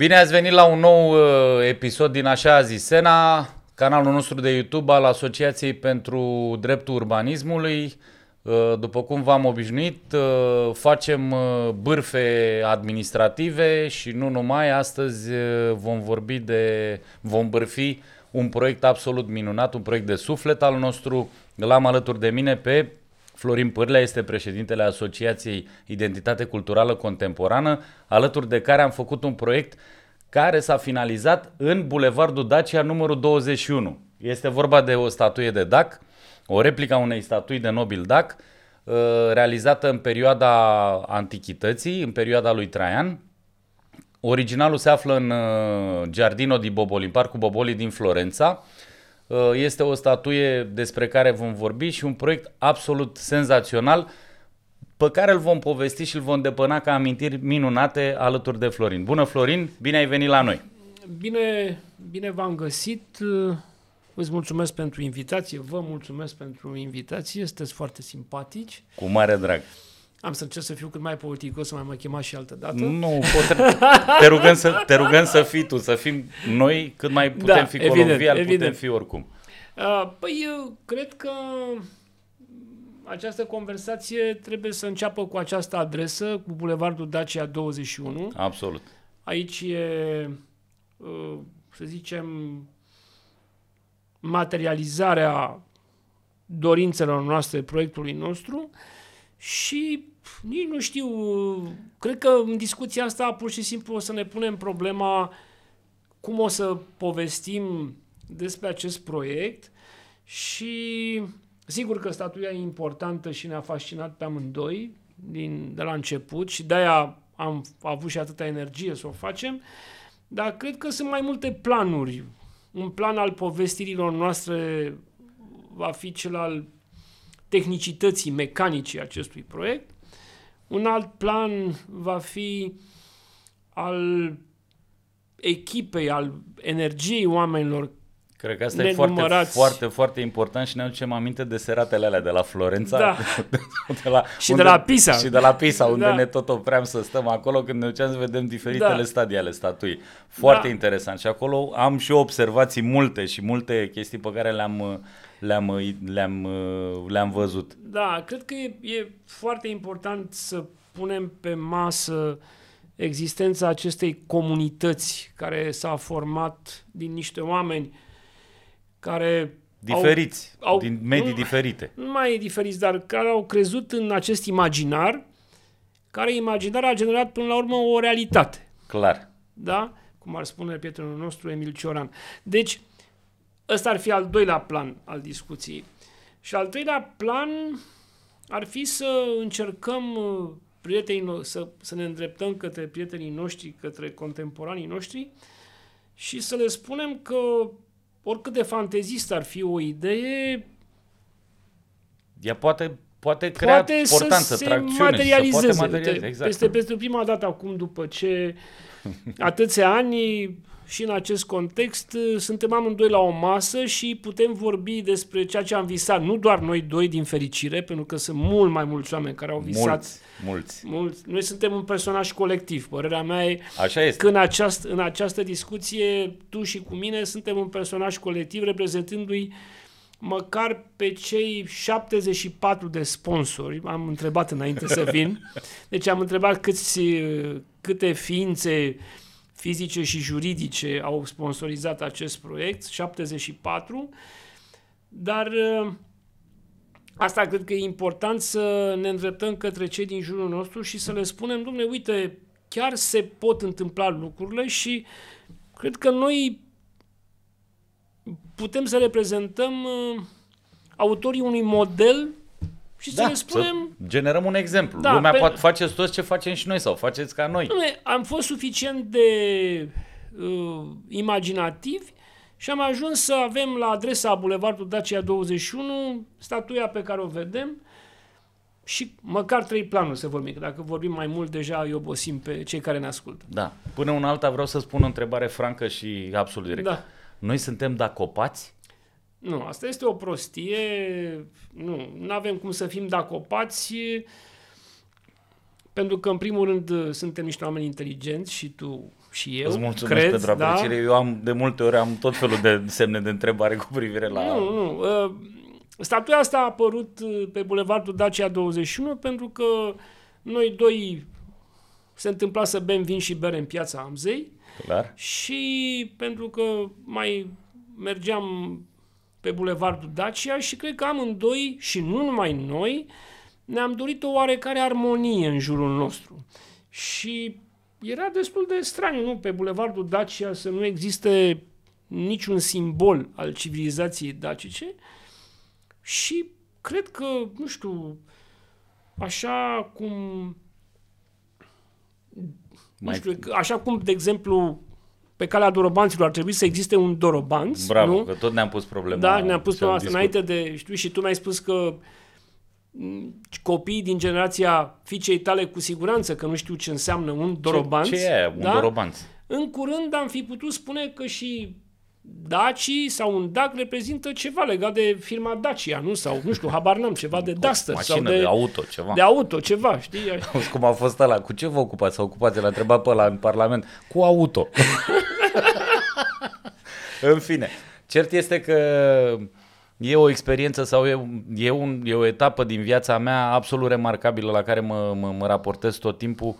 Bine ați venit la un nou uh, episod din așa zis Sena, canalul nostru de YouTube al Asociației pentru Dreptul Urbanismului. Uh, după cum v-am obișnuit, uh, facem uh, bârfe administrative și nu numai. Astăzi uh, vom vorbi de, vom bârfi un proiect absolut minunat, un proiect de suflet al nostru. L-am alături de mine pe Florin Pârlea, este președintele Asociației Identitate Culturală Contemporană, alături de care am făcut un proiect care s-a finalizat în Bulevardul Dacia numărul 21. Este vorba de o statuie de DAC, o replică a unei statui de nobil DAC, uh, realizată în perioada antichității, în perioada lui Traian. Originalul se află în uh, Giardino di Boboli, în Parcul Boboli din Florența. Uh, Este o statuie despre care vom vorbi și un proiect absolut senzațional pe care îl vom povesti și îl vom depăna ca amintiri minunate alături de Florin. Bună Florin, bine ai venit la noi! Bine, bine v-am găsit. Îți mulțumesc pentru invitație, vă mulțumesc pentru invitație, sunteți foarte simpatici. Cu mare drag. Am să încerc să fiu cât mai politicos, să mai mă chemați și altă dată. Nu, pot, te, rugăm să, te rugăm să fii tu, să fim noi cât mai putem Da, fi evident, colovial, putem evident. fi oricum. Uh, Păi, eu cred că această conversație trebuie să înceapă cu această adresă, cu Bulevardul Dacia 21. Absolut. Aici e, uh, să zicem, materializarea dorințelor noastre, proiectului nostru și nici nu știu, uh, cred că în discuția asta pur și simplu o să ne punem problema cum o să povestim despre acest proiect și sigur că statuia e importantă și ne-a fascinat pe amândoi din, de la început și de-aia am avut și atâta energie să o facem, dar cred că sunt mai multe planuri. Un plan al povestirilor noastre va fi cel al tehnicității mecanice acestui proiect. Un alt plan va fi al echipei, al energiei oamenilor Cred că asta e foarte, Nenumărați. foarte, foarte important și ne aducem aminte de seratele alea de la Florența. Da. de la, Și de la Pisa. Și de la Pisa, unde Da. ne tot opream să stăm acolo când ne duceam să vedem diferitele Da. stadii ale statuii. Foarte Da. interesant. Și acolo am și eu observații multe și multe chestii pe care le-am, le-am, le-am, le-am văzut. Da, cred că e, e foarte important să punem pe masă existența acestei comunități care s-a format din niște oameni care Diferiți, au- din medii nu- diferite. nu mai e diferiți, dar care au crezut în acest imaginar, care imaginar a generat până la urmă o realitate. Clar. Da? Cum ar spune prietenul nostru Emil Cioran. Deci, ăsta ar fi al doilea plan al discuției. Și al treilea plan ar fi să încercăm uh, prietenii no- să, să ne îndreptăm către prietenii noștri, către contemporanii noștri și să le spunem că oricât de fantezist ar fi o idee, Ea poate, poate crea poate să importanță, se tracțiune. materializeze. Se poate materializa. Uite, Exact. Peste, peste prima dată acum, după ce atâția ani și în acest context suntem amândoi la o masă și putem vorbi despre ceea ce am visat. Nu doar noi doi, din fericire, pentru că sunt mult mai mulți oameni care au visat. Mulți, mulți. mulți. Noi suntem un personaj colectiv. Părerea mea e Așa este. că în această, în această discuție, tu și cu mine, suntem un personaj colectiv reprezentându-i măcar pe cei 74 de sponsori, am întrebat înainte să vin, deci am întrebat câți, câte ființe fizice și juridice au sponsorizat acest proiect, 74, dar uh, asta cred că e important să ne îndreptăm către cei din jurul nostru și să le spunem, domne, uite, chiar se pot întâmpla lucrurile și cred că noi putem să reprezentăm uh, autorii unui model și să le spunem, să generăm un exemplu. Da, Lumea pe- poate faceți toți ce facem și noi sau faceți ca noi. Dom'le, am fost suficient de uh, imaginativi și am ajuns să avem la adresa Bulevardul Dacia 21 statuia pe care o vedem și măcar trei planuri să vorbim, că dacă vorbim mai mult deja îi obosim pe cei care ne ascultă. Da. Până una alta vreau să spun o întrebare francă și absolut directă. Da. Noi suntem dacopați? Nu, asta este o prostie. Nu, nu avem cum să fim dacopați. pentru că, în primul rând, suntem niște oameni inteligenți și tu și eu. Îți mulțumesc cred, pentru da? apreciere. Eu am, de multe ori am tot felul de semne de întrebare cu privire la... Nu, nu. Uh, Statuia asta a apărut uh, pe Bulevardul Dacia 21 pentru că noi doi se întâmpla să bem vin și bere în piața Amzei Clar. și pentru că mai mergeam pe Bulevardul Dacia și cred că amândoi, și nu numai noi, ne-am dorit o oarecare armonie în jurul nostru. Și era destul de straniu, nu? Pe Bulevardul Dacia să nu existe niciun simbol al civilizației dacice și cred că, nu știu, așa cum nu Mai- știu, că așa cum, de exemplu, pe calea dorobanților ar trebui să existe un dorobanț, Bravo, nu? că tot ne-am pus problema. Da, ne-am pus să pe asta discut. înainte de, știu, și tu mi-ai spus că m, copiii din generația fiicei tale cu siguranță că nu știu ce înseamnă un dorobanț. Ce, ce e aia, un da? dorobanț? În curând am fi putut spune că și Daci sau un DAC reprezintă ceva legat de firma Dacia, nu? Sau, nu știu, habar n-am, ceva de Duster Mașină sau de, de, auto, ceva. de auto, ceva, știi? Auzi cum a fost ăla, cu ce vă ocupați? Să ocupați, l-a întrebat pe ăla în Parlament. Cu auto. în fine, cert este că e o experiență sau e, e, un, e o etapă din viața mea absolut remarcabilă la care mă, mă, mă raportez tot timpul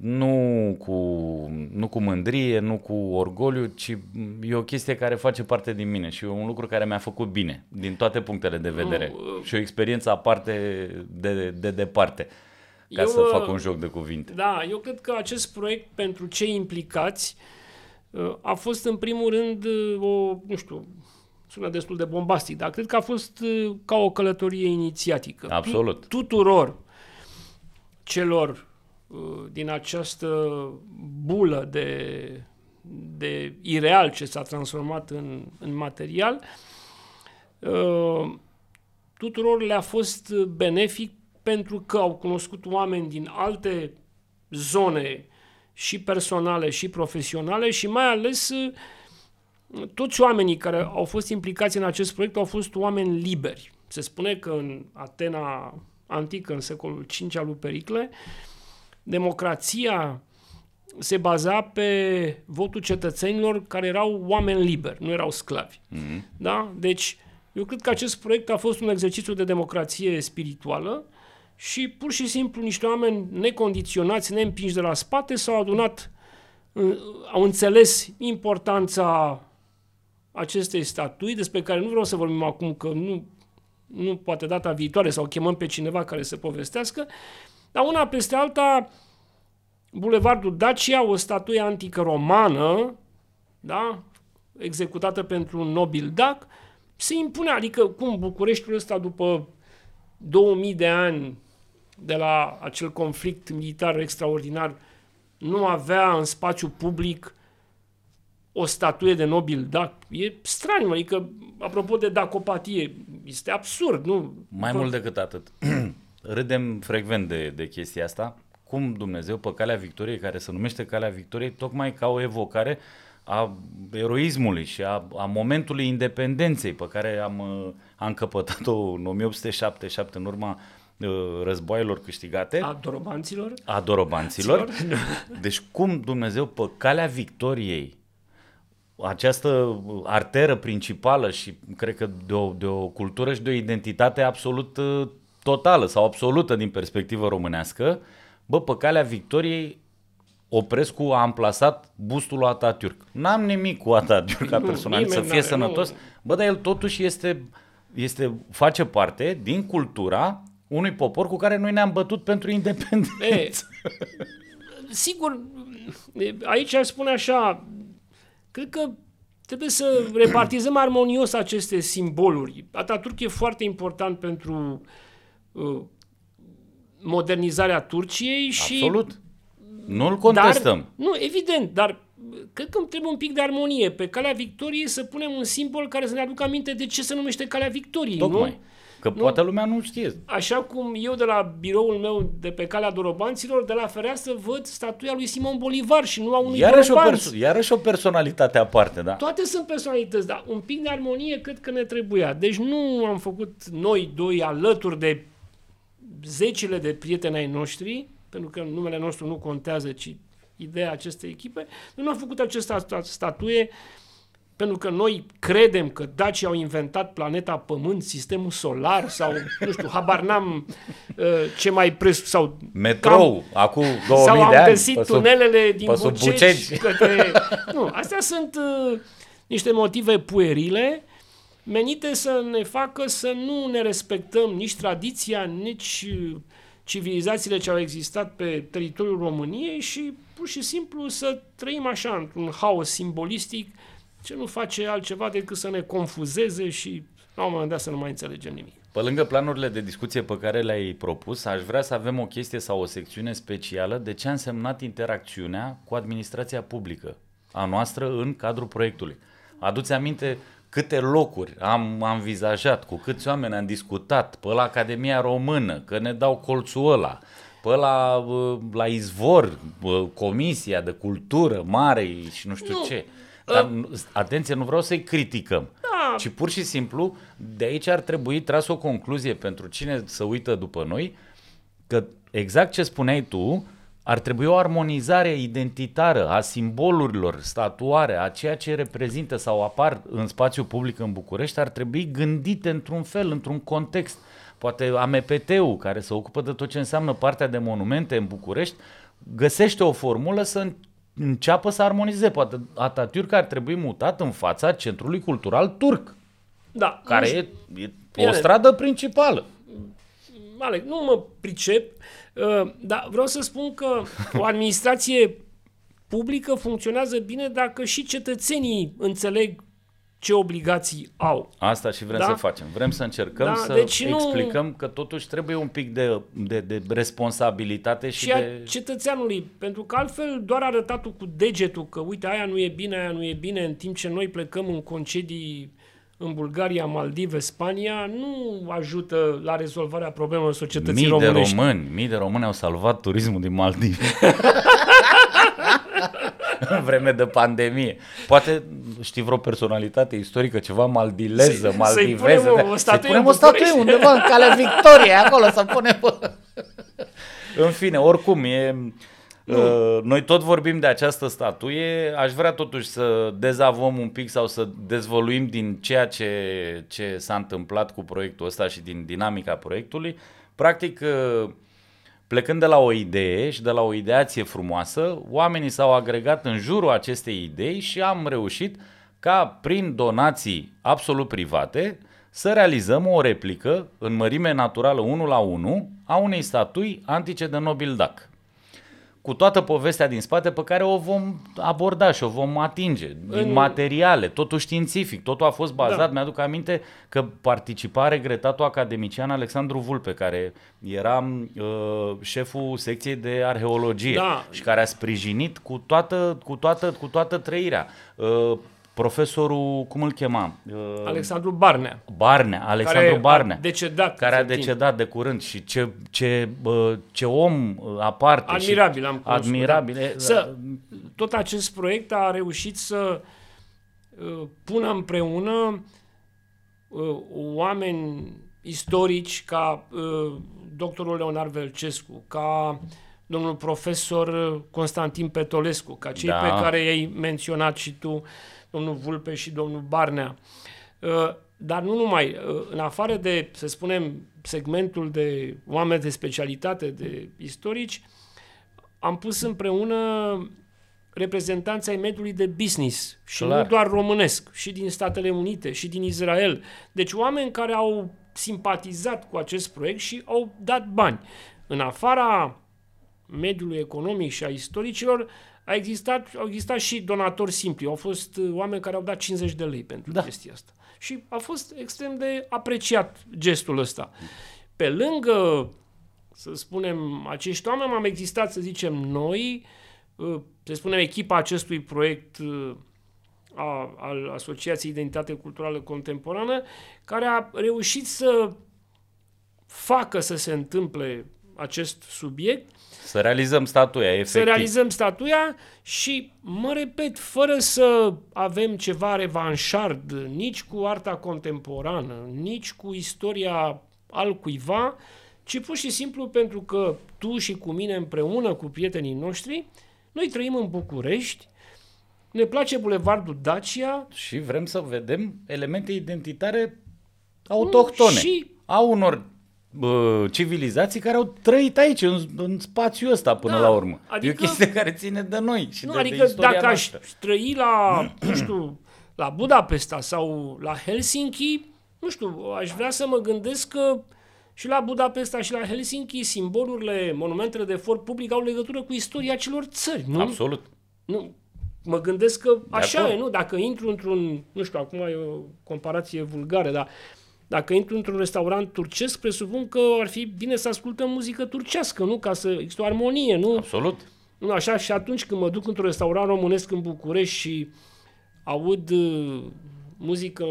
nu cu, nu cu mândrie, nu cu orgoliu, ci e o chestie care face parte din mine și e un lucru care mi-a făcut bine, din toate punctele de vedere. Nu, și o experiență aparte de, de departe, ca Eu, să uh, fac un joc de cuvinte. Da, eu cred că acest proiect pentru cei implicați uh, a fost în primul rând uh, o, nu știu, sună destul de bombastic, dar cred că a fost uh, ca o călătorie inițiatică. Absolut. Tu, tuturor celor uh, din această bulă de, de ireal ce s-a transformat în, în material, uh, tuturor le-a fost benefic pentru că au cunoscut oameni din alte zone și personale și profesionale și mai ales uh, toți oamenii care au fost implicați în acest proiect au fost oameni liberi. Se spune că în Atena antică, în secolul V al lui Pericle, democrația se baza pe votul cetățenilor care erau oameni liberi, nu erau sclavi. Mhm. Da? Deci, eu cred că acest proiect a fost un exercițiu de democrație spirituală și pur și simplu niște oameni necondiționați, neîmpinși de la spate, s-au adunat, uh, au înțeles importanța acestei statui, despre care nu vreau să vorbim acum, că nu, nu poate data viitoare sau chemăm pe cineva care să povestească, dar una peste alta, Bulevardul Dacia, o statuie antică romană, da, executată pentru un nobil dac, se impune, adică cum Bucureștiul ăsta după 2000 de ani de la acel conflict militar extraordinar nu avea în spațiu public o statuie de nobil dac. E straniu, adică, apropo de dacopatie, este absurd, nu? Mai Bă, mult decât atât. Râdem frecvent de, de chestia asta. Cum Dumnezeu pe calea victoriei, care se numește calea victoriei, tocmai ca o evocare a eroismului și a, a momentului independenței pe care am, uh, am căpătat-o în 1877 în urma uh, războaielor câștigate A dorobanților? a dorobanților. Deci cum Dumnezeu pe calea victoriei această arteră principală și cred că de o, de o cultură și de o identitate absolut uh, totală sau absolută din perspectivă românească, bă, pe calea victoriei Oprescu a amplasat bustul lui Atatürk. N-am nimic cu Atatürk ca Nu, personalitate, să nimeni fie n-are, sănătos. nu. Bă, dar el totuși este, este, face parte din cultura unui popor cu care noi ne-am bătut pentru independență. E, sigur, e, aici aș spune așa, cred că trebuie să repartizăm armonios aceste simboluri. Ataturk e foarte important pentru uh, modernizarea Turciei și Absolut. Nu-l contestăm. Dar, nu, evident, dar cred că trebuie un pic de armonie. Pe calea victoriei să punem un simbol care să ne aducă aminte de ce se numește calea victoriei, Tocmai. nu? Că nu? poate lumea nu știe. Așa cum eu de la biroul meu de pe calea Dorobanților, de la fereastră văd statuia lui Simon Bolivar și nu a unui Iarăși o, Dorobanț. perso- iarăși o personalitate aparte, da? Toate sunt personalități, dar un pic de armonie cred că ne trebuia. Deci nu am făcut noi doi alături de zecile de prieteni ai noștri pentru că numele nostru nu contează, ci ideea acestei echipe, noi nu am făcut această statuie pentru că noi credem că dacii au inventat planeta Pământ, sistemul solar sau, nu știu, habar n-am uh, ce mai pres... sau Metrou, cam, acum 2000 sau am de ani. găsit tunelele din Buceci. Buceci. Către... Nu, astea sunt uh, niște motive puerile menite să ne facă să nu ne respectăm nici tradiția, nici uh, civilizațiile ce au existat pe teritoriul României și pur și simplu să trăim așa într-un haos simbolistic ce nu face altceva decât să ne confuzeze și la un moment dat să nu mai înțelegem nimic. Pe lângă planurile de discuție pe care le-ai propus, aș vrea să avem o chestie sau o secțiune specială de ce a însemnat interacțiunea cu administrația publică a noastră în cadrul proiectului. Aduți aminte câte locuri am, am vizajat, cu câți oameni am discutat, pe la Academia Română, că ne dau colțul ăla, pe la, la izvor, Comisia de Cultură Mare și nu știu nu. ce. Dar, atenție, nu vreau să-i criticăm, da. ci pur și simplu de aici ar trebui tras o concluzie pentru cine să uită după noi, că exact ce spuneai tu, ar trebui o armonizare identitară a simbolurilor statuare, a ceea ce reprezintă sau apar în spațiu public în București, ar trebui gândite într-un fel, într-un context. Poate AMPT-ul, care se ocupă de tot ce înseamnă partea de monumente în București, găsește o formulă să înceapă să armonizeze. Poate Atatürk ar trebui mutat în fața centrului cultural turc, da, care e, e o stradă principală. Alec, nu mă pricep, uh, dar vreau să spun că o administrație publică funcționează bine dacă și cetățenii înțeleg ce obligații au. Asta și vrem da? să facem. Vrem să încercăm da, să deci explicăm nu... că totuși trebuie un pic de, de, de responsabilitate și, și de... cetățeanului, pentru că altfel doar arătatul cu degetul că uite aia nu e bine, aia nu e bine, în timp ce noi plecăm în concedii în Bulgaria, Maldive, Spania, nu ajută la rezolvarea problemelor societății mii românești. de români, mii de români au salvat turismul din Maldive. în vreme de pandemie. Poate știi vreo personalitate istorică, ceva maldileză, să, maldiveză. Să-i punem o statuie, să punem o statuie undeva în calea Victoriei, acolo să punem... în fine, oricum, e... Uh, noi tot vorbim de această statuie, aș vrea totuși să dezavăm un pic sau să dezvoluim din ceea ce, ce s-a întâmplat cu proiectul ăsta și din dinamica proiectului. Practic, uh, Plecând de la o idee și de la o ideație frumoasă, oamenii s-au agregat în jurul acestei idei și am reușit ca prin donații absolut private să realizăm o replică în mărime naturală 1 la 1 a unei statui antice de nobil dac cu toată povestea din spate pe care o vom aborda și o vom atinge, din în... materiale, totul științific, totul a fost bazat, da. mi-aduc aminte că participa regretatul academician Alexandru Vulpe, care era uh, șeful secției de arheologie da. și care a sprijinit cu toată, cu toată, cu toată trăirea. Uh, profesorul, cum îl chema? Uh, Alexandru Barnea. Barnea, Alexandru care Barnea. A decedat. Care a decedat timp. de curând și ce, ce, ce om uh, aparte. Admirabil și am cunoscut. Admirabil. Da. Să, tot acest proiect a reușit să uh, pună împreună uh, oameni istorici ca uh, doctorul Leonard Velcescu, ca domnul profesor Constantin Petolescu, ca cei da. pe care i-ai menționat și tu, uh, domnul Vulpe și domnul Barnea. Uh, dar nu numai, uh, în afară de, să spunem, segmentul de oameni de specialitate, de istorici, am pus împreună reprezentanța ai mediului de business și Clar. nu doar românesc, și din Statele Unite, și din Israel. Deci oameni care au simpatizat cu acest proiect și au dat bani. În afara mediului economic și a istoricilor, a existat, au existat și donatori simpli. Au fost uh, oameni care au dat 50 de lei pentru da. chestia asta. Și a fost extrem de apreciat gestul ăsta. Pe lângă, să spunem, acești oameni am existat, să zicem, noi, uh, să spunem, echipa acestui proiect uh, a, al Asociației Identitate Culturală Contemporană, care a reușit să facă să se întâmple acest subiect să realizăm statuia, efectiv. Să realizăm statuia și, mă repet, fără să avem ceva revanșard nici cu arta contemporană, nici cu istoria al cuiva, ci pur și simplu pentru că tu și cu mine împreună cu prietenii noștri, noi trăim în București, ne place Bulevardul Dacia, Și vrem să vedem elemente identitare autohtone. și- A unor bă, civilizații care au trăit aici, în, în spațiul ăsta până Da, la urmă. adică- E o chestie care ține de noi și Nu, de, de adică istoria dacă aș noastră. trăi la, nu știu, la Budapesta sau la Helsinki, nu știu, aș vrea să mă gândesc că și la Budapesta și la Helsinki simbolurile, monumentele de for public au legătură cu istoria celor țări, nu? Absolut. Nu, mă gândesc că așa acord. e, nu? Dacă intru într-un, nu știu, acum e o comparație vulgară, dar dacă intru într-un restaurant turcesc, presupun că ar fi bine să ascultăm muzică turcească, nu? Ca să există o armonie, nu? Absolut. Nu, așa și atunci când mă duc într-un restaurant românesc în București și aud uh, muzică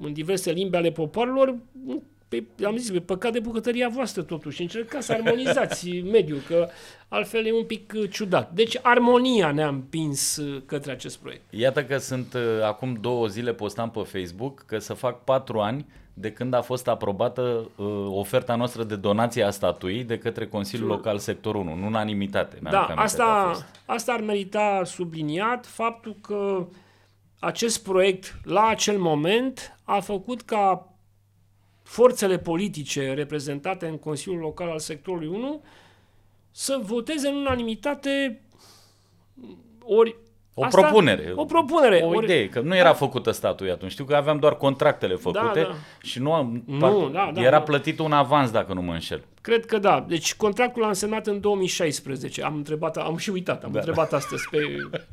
în diverse limbi ale popoarelor, nu, pe, am zis, pe păcat de bucătăria voastră totuși, încercați să armonizați mediul, că altfel e un pic uh, ciudat. Deci armonia ne-a împins uh, către acest proiect. Iată că sunt uh, acum două zile postam pe Facebook că să fac patru ani de când a fost aprobată uh, oferta noastră de donație a statuii de către Consiliul Local Sectorul 1, în unanimitate. Mi-am Da, aminte că a asta, fost. asta ar merita subliniat faptul că acest proiect, la acel moment, a făcut ca forțele politice reprezentate în Consiliul Local al Sectorului 1 să voteze în unanimitate ori O propunere. O propunere. O ori, idee, că nu era făcută statuia atunci. Știu că aveam doar contractele făcute da. și nu, am, Nu, parcă da, da, era da. plătit un avans, dacă nu mă înșel. Cred că da. Deci contractul l-am semnat în 2016. Am întrebat, am și uitat, am Da. întrebat astăzi pe,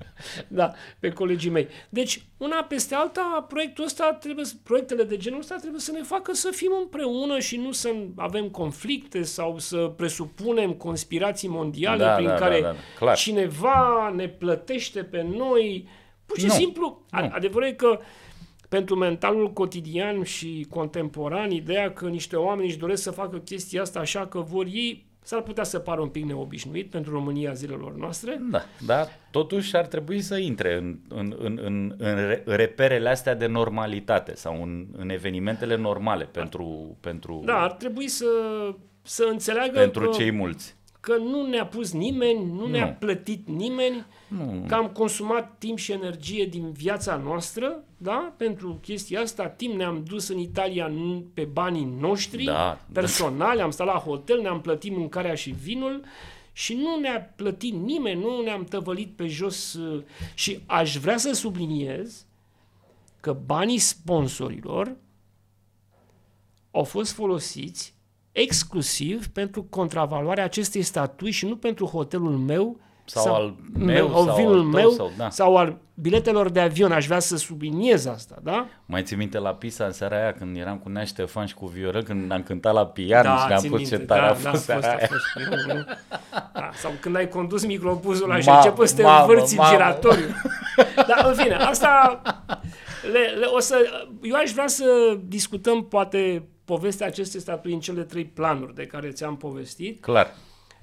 da, pe colegii mei. Deci, una peste alta, proiectul ăsta trebuie, să- proiectele de genul ăsta trebuie să ne facă să fim împreună și nu să avem conflicte sau să presupunem conspirații mondiale Da, prin da, care da, da, clar. cineva ne plătește pe noi. Pur și Nu, simplu, nu. a- adevărul e că pentru mentalul cotidian și contemporan, ideea că niște oameni își doresc să facă chestia asta așa că vor ei, s-ar putea să pară un pic neobișnuit pentru România zilelor noastre. Da, dar totuși ar trebui să intre în, în, în, în, în re- reperele astea de normalitate sau în, în evenimentele normale pentru, pentru, Da, ar trebui să, să înțeleagă pentru că, cei mulți. Că nu ne-a pus nimeni, nu ne-a Nu. plătit nimeni, Nu. că am consumat timp și energie din viața noastră, da? Pentru chestia asta, timp ne-am dus în Italia nu pe banii noștri, Da, personali, am stat la hotel, ne-am plătit mâncarea și vinul și nu ne-a plătit nimeni, nu ne-am tăvălit pe jos uh, și aș vrea să subliniez că banii sponsorilor au fost folosiți exclusiv pentru contravaloarea acestei statui și nu pentru hotelul meu Sau al meu, sau sau vinul al tău, meu sau- da. sau al biletelor de avion. Aș vrea să subliniez asta, da? Mai ții minte la Pisa în seara aia când eram cu Nea Ștefan și cu Viorel când am cântat la pian și ne-am țin pus minte, ce tare da, a da, fost seara a aia. fost. Nu, nu. Da, sau când ai condus microbuzul ăla și Mamă, ai început să te mamă, învârți în mamă. giratoriu. Dar, în fine, asta... Le, le, o să, eu aș vrea să discutăm, poate, povestea acestei statui în cele trei planuri de care ți-am povestit Clar.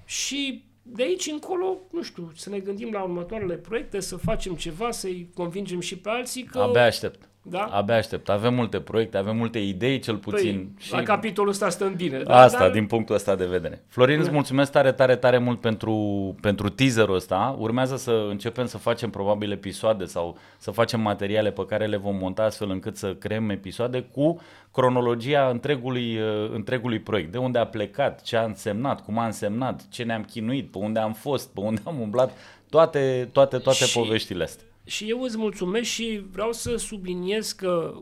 și de aici încolo, nu știu, să ne gândim la următoarele proiecte, să facem ceva, să-i convingem și pe alții că... Abia aștept. Da? Abia aștept. Avem multe proiecte, avem multe idei cel puțin. Păi, La capitolul ăsta stăm bine. da? Asta, Dar- din punctul ăsta de vedere. Florin, îți mulțumesc tare, tare, tare mult pentru, pentru teaserul ăsta. Urmează să începem să facem probabil episoade sau să facem materiale pe care le vom monta astfel încât să creăm episoade cu cronologia întregului, uh, întregului proiect. De unde a plecat, ce a însemnat, cum a însemnat, ce ne-am chinuit, pe unde am fost, pe unde am umblat, toate, toate, toate Și- poveștile astea. Și eu îți mulțumesc și vreau să subliniez că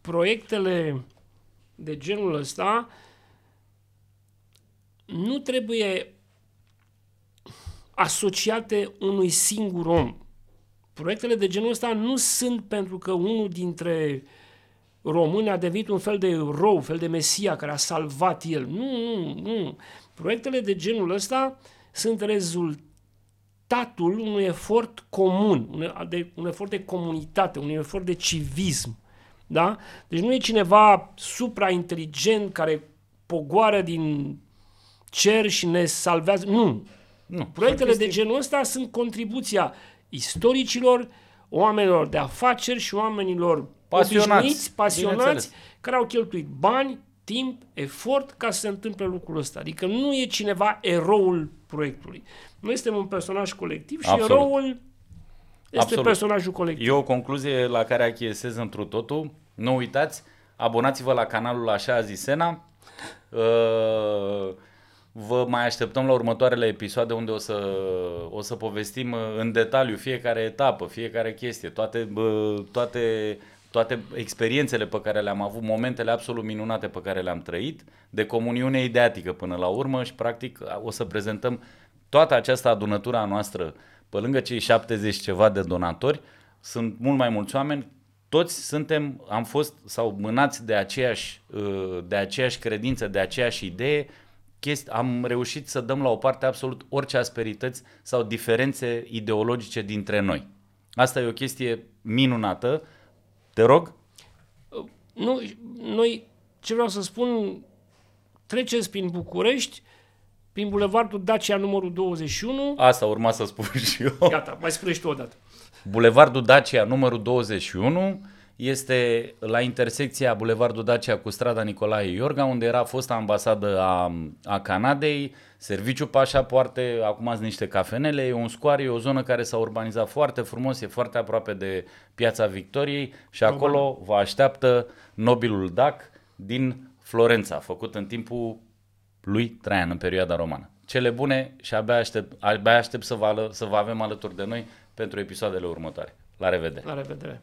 proiectele de genul ăsta nu trebuie asociate unui singur om. Proiectele de genul ăsta nu sunt pentru că unul dintre români a devenit un fel de erou, un fel de mesia care a salvat el. Nu, nu, nu. Proiectele de genul ăsta sunt rezultatul unui efort comun, un, de, un efort de comunitate, un efort de civism. Da? Deci nu e cineva suprainteligent care pogoară din cer și ne salvează. Nu. Nu, Proiectele sunt de genul ăsta sunt contribuția istoricilor, oamenilor de afaceri și oamenilor Pasionați, obișnuiți, pasionați, bineînțeles. care au cheltuit bani, timp, efort ca să se întâmple lucrul ăsta. Adică nu e cineva eroul proiectului. Noi suntem un personaj colectiv și Absolut. eroul este Absolut. personajul colectiv. E o concluzie la care achiesez întru totul. Nu uitați, abonați-vă la canalul Așa a zis Sena. Uh, Vă mai așteptăm la următoarele episoade unde o să, o să povestim uh, în detaliu fiecare etapă, fiecare chestie, toate, bă, toate, toate experiențele pe care le-am avut, momentele absolut minunate pe care le-am trăit, de comuniune ideatică până la urmă și practic o să prezentăm toată această adunătură a noastră, pe lângă cei 70 ceva de donatori, sunt mult mai mulți oameni, toți suntem, am fost sau mânați de aceeași, uh, de aceeași credință, de aceeași idee, chesti, am reușit să dăm la o parte absolut orice asperități sau diferențe ideologice dintre noi. Asta e o chestie minunată. Te rog? Nu, noi, ce vreau să spun, treceți prin București, prin Bulevardul Dacia numărul 21. Asta urma să spun și eu. Gata, mai spune și tu odată. Bulevardul Dacia numărul 21 este la intersecția Bulevardul Dacia cu strada Nicolae Iorga, unde era fosta ambasadă a, a Canadei, serviciu pașapoarte, acum sunt niște cafenele, e un scoare, e o zonă care s-a urbanizat foarte frumos, e foarte aproape de Piața Victoriei și acolo vă așteaptă nobilul DAC din Florența, făcut în timpul lui Traian în perioada romană. Cele bune și abia aștept, abia aștept să, vă, ală- să vă avem alături de noi pentru episoadele următoare. La revedere! La revedere!